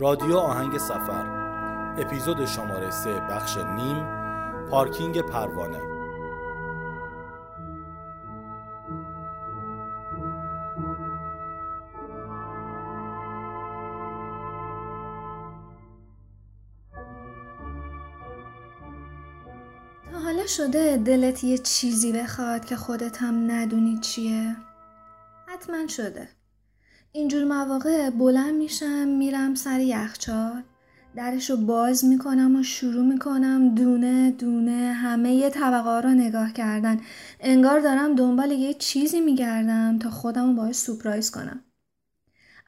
رادیو آهنگ سفر اپیزود شماره سه بخش نیم پارکینگ پروانه تا حالا شده دلت یه چیزی بخواد که خودت هم ندونی چیه؟ حتما شده اینجور مواقع بلند میشم میرم سر یخچال درشو باز می‌کنم و شروع می‌کنم دونه دونه همه یه طبقه رو نگاه کردن. انگار دارم دنبال یه چیزی میگردم تا خودم رو باید سپرایز کنم.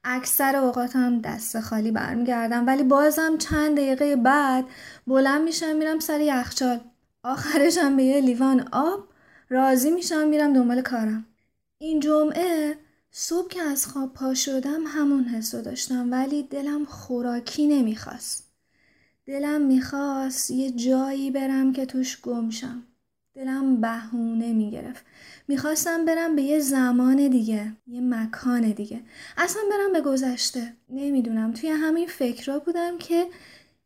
اکثر اوقاتم دست خالی برمیگردم ولی بازم چند دقیقه بعد بلند میشم میرم سر یخچال. آخرشم به یه لیوان آب راضی میشم میرم دنبال کارم. این جمعه صبح که از خواب پا شدم همون حسو داشتم ولی دلم خوراکی نمی‌خواست. دلم می‌خواست یه جایی برم که توش گمشم. دلم بهونه می‌گرفت. می‌خواستم برم به یه زمان دیگه. یه مکان دیگه. اصلا برم به گذشته. نمی‌دونم. توی همین فکرها بودم که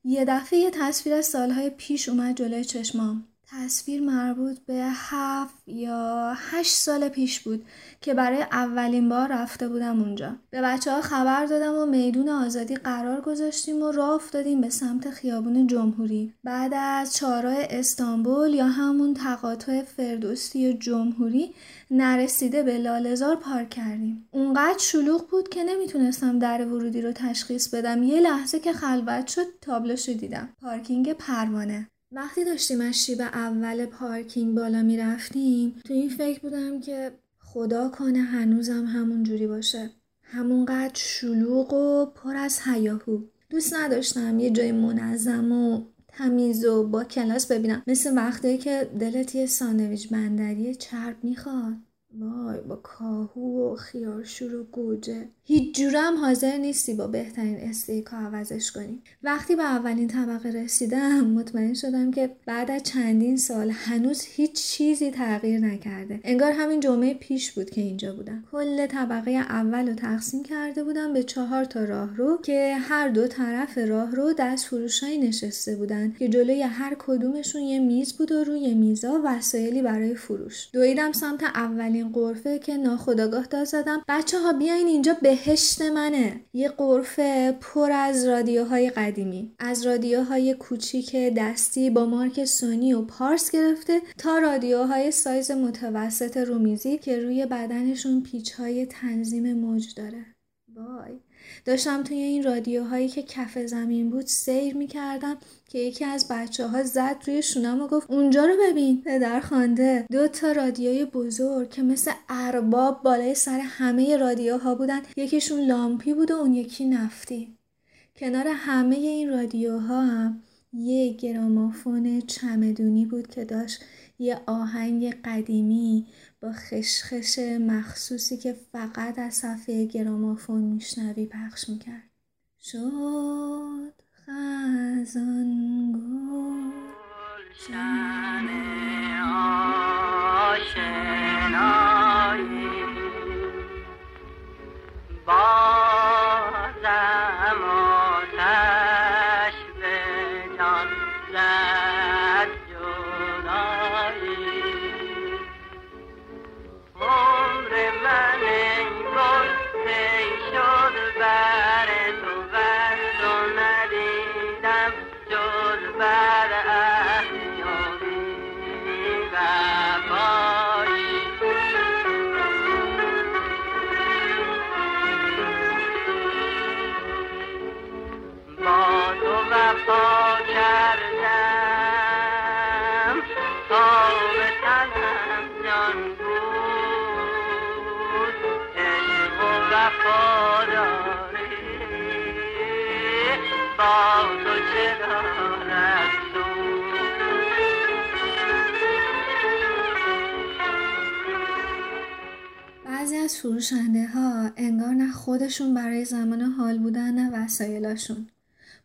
یه دفعه یه تصویر از سالهای پیش اومد جلوی چشمام. تصویر مربوط به هفت یا هشت سال پیش بود که برای اولین بار رفته بودم اونجا. به بچه ها خبر دادم و میدون آزادی قرار گذاشتیم و راه افتادیم به سمت خیابون جمهوری. بعد از چهارراه استانبول یا همون تقاطع فردوسی جمهوری نرسیده به لالزار پارک کردیم. اونقدر شلوغ بود که نمی‌تونستم در ورودی رو تشخیص بدم. یه لحظه که خلوت شد تابلوشو دیدم. پارکینگ پروانه. وقتی داشتیم از شیب اول پارکینگ بالا می‌رفتیم تو این فکر بودم که خدا کنه هنوزم همون جوری باشه. همونقدر شلوغ و پر از هیاهو دوست نداشتم یه جای منظم و تمیز و با کلاس ببینم. مثل وقتی که دلت یه ساندویچ بندری چرب می‌خواد. وای با کاهو و خیارشور و گوجه. هیچ جورم حاضر نیستی با بهترین استیک ها عوضش کنی. وقتی به اولین طبقه رسیدم مطمئن شدم که بعد از چندین سال هنوز هیچ چیزی تغییر نکرده. انگار همین جمعه پیش بود که اینجا بودم. کل طبقه اول رو تقسیم کرده بودم به چهار تا راه رو که هر دو طرف راه رو دست فروشایی نشسته بودن که جلوی هر کدومشون یه میز بود و روی میزا وسایلی برای فروش. دویدم سمت اولین قرفه که ناخداگاه داد زدم. بچه ها بیاین اینجا بهشت منه. یه قرفه پر از رادیوهای قدیمی. از رادیوهای کوچیک دستی با مارک سونی و پارس گرفته تا رادیوهای سایز متوسط رومیزی که روی بدنشون پیچهای تنظیم موج داره. وای. داشتم توی این رادیوهایی که کف زمین بود سیر می‌کردم که یکی از بچه ها زد روی شونم و گفت اونجا رو ببین. پدر خوانده. دو تا رادیوی بزرگ که مثل ارباب بالای سر همه رادیوها بودن. یکیشون لامپی بود و اون یکی نفتی. کنار همه این رادیوها هم یه گرامافون چمدونی بود که داشت. یه آهنگ قدیمی با خشخش مخصوصی که فقط از صفحه گرامافون میشنوی پخش می‌کرد. شد خزان گل. بعضی از فروشنده ها انگار نه خودشون برای زمان حال بودن نه وسایلاشون.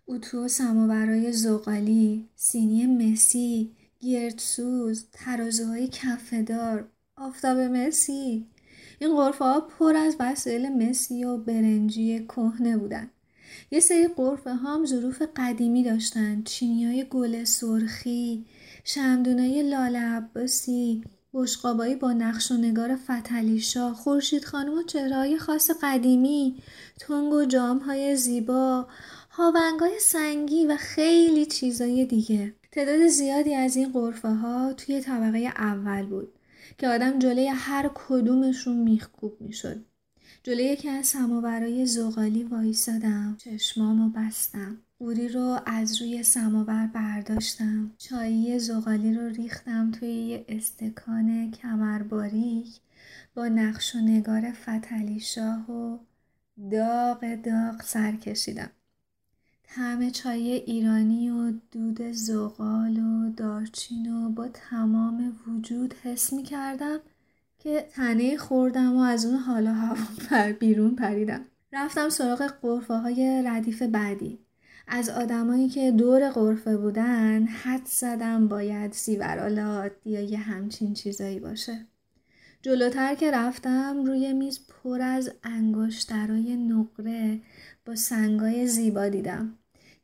اتو و سماورای زغالی سینی مسی گردسوز ترازوهای کفهدار آفتاب مسی. این غرفه ها پر از وسایل مسی و برنجی کهنه بودن. یه سری قرفه ها هم ظروف قدیمی داشتن. چینی های گل سرخی شمدونای لاله عباسی بشقابایی با نقش و نگار فتلیشا خورشید خانم و چهرههای خاص قدیمی تنگ و جامهای زیبا هاونگای سنگی و خیلی چیزای دیگه. تعداد زیادی از این قرفه ها توی طبقه اول بود که آدم جلوی هر کدومشون میخکوب می‌شد. جلوی یکی از سماورای زغالی وایسادم چشمامو بستم قوری رو از روی سماور برداشتم چایی زغالی رو ریختم توی یه استکان کمرباریک با نقش و نگار فتلی شاه و داغ داغ سر کشیدم. طعم چای ایرانی و دود زغال و دارچین و با تمام وجود حس می کردم که تنه خوردم و از اون حالا هوا پر بیرون پریدم. رفتم سراغ قرفه های ردیف بعدی. از آدمایی که دور قرفه بودن حد زدم باید سیورالات یا یه همچین چیزایی باشه. جلوتر که رفتم روی میز پر از انگشترای نقره با سنگای زیبا دیدم.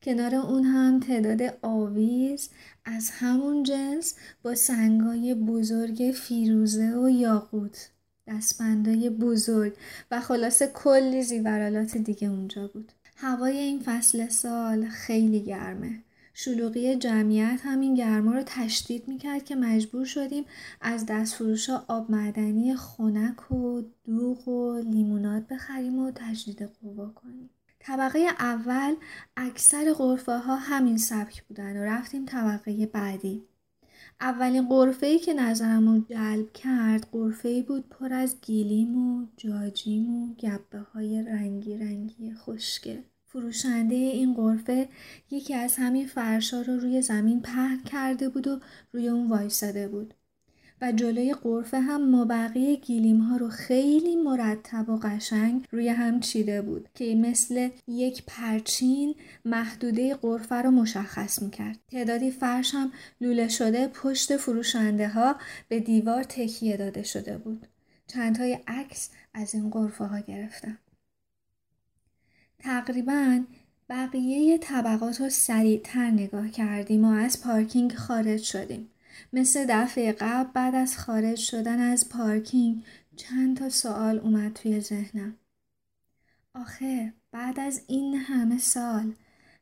کنار اون هم تعداد آویز از همون جنس با سنگای بزرگ فیروزه و یاقوت دستبندای بزرگ و خلاصه کلی زیورالات دیگه اونجا بود. هوای این فصل سال خیلی گرمه. شلوغی جمعیت همین گرما رو تشدید می‌کرد که مجبور شدیم از دستفروشا آب معدنی خنک و دوغ و لیموناد بخریم و تجدید قوا کنیم. طبقه اول اکثر غرفه ها همین سبک بودن و رفتیم طبقه بعدی. اولین قرفه ای که نظرم رو جلب کرد قرفه ای بود پر از گیلیم و جاجیم و گبه های رنگی رنگی خشکه فروشنده این قرفه یکی از همین فرشا رو روی زمین پهن کرده بود و روی اون وایساده بود. و جلوی قرفه هم مابقی گیلیم ها رو خیلی مرتب و قشنگ روی هم چیده بود که مثل یک پرچین محدوده قرفه رو مشخص می‌کرد. تعدادی فرش هم لوله شده پشت فروشنده ها به دیوار تکیه داده شده بود. چندهای عکس از این قرفه ها گرفتم. تقریبا بقیه طبقات رو سریعتر نگاه کردیم و از پارکینگ خارج شدیم. مثل دفعه قبل بعد از خارج شدن از پارکینگ چند تا سوال اومد توی ذهنم. آخه بعد از این همه سال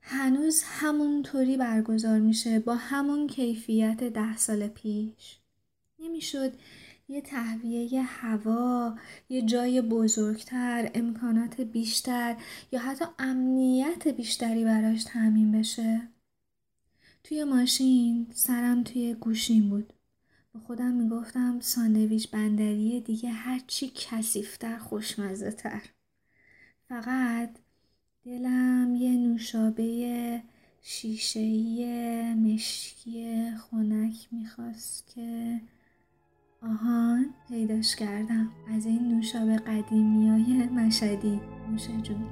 هنوز همونطوری برگزار میشه با همون کیفیت ده سال پیش. نمی‌شد یه تهویه هوا، یه جای بزرگتر، امکانات بیشتر یا حتی امنیت بیشتری براش تعمین بشه. توی ماشین سرم توی گوشیم بود. با خودم می‌گفتم ساندویچ بندری دیگه هرچی کسیفتر خوشمزه تر. فقط دلم یه نوشابه شیشهی مشکی خنک می‌خواست که آهان پیداش کردم از این نوشابه قدیمی های مشدی نوش جون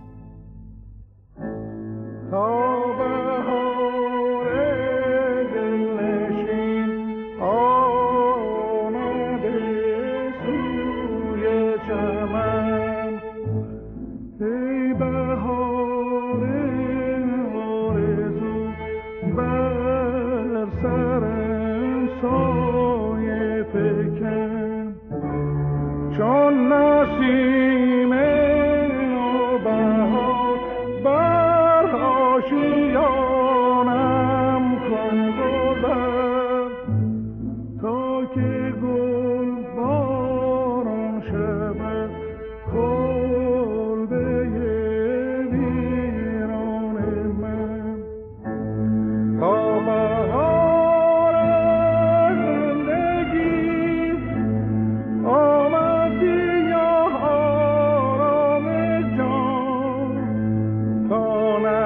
سرم سایه فکر. چون نسیم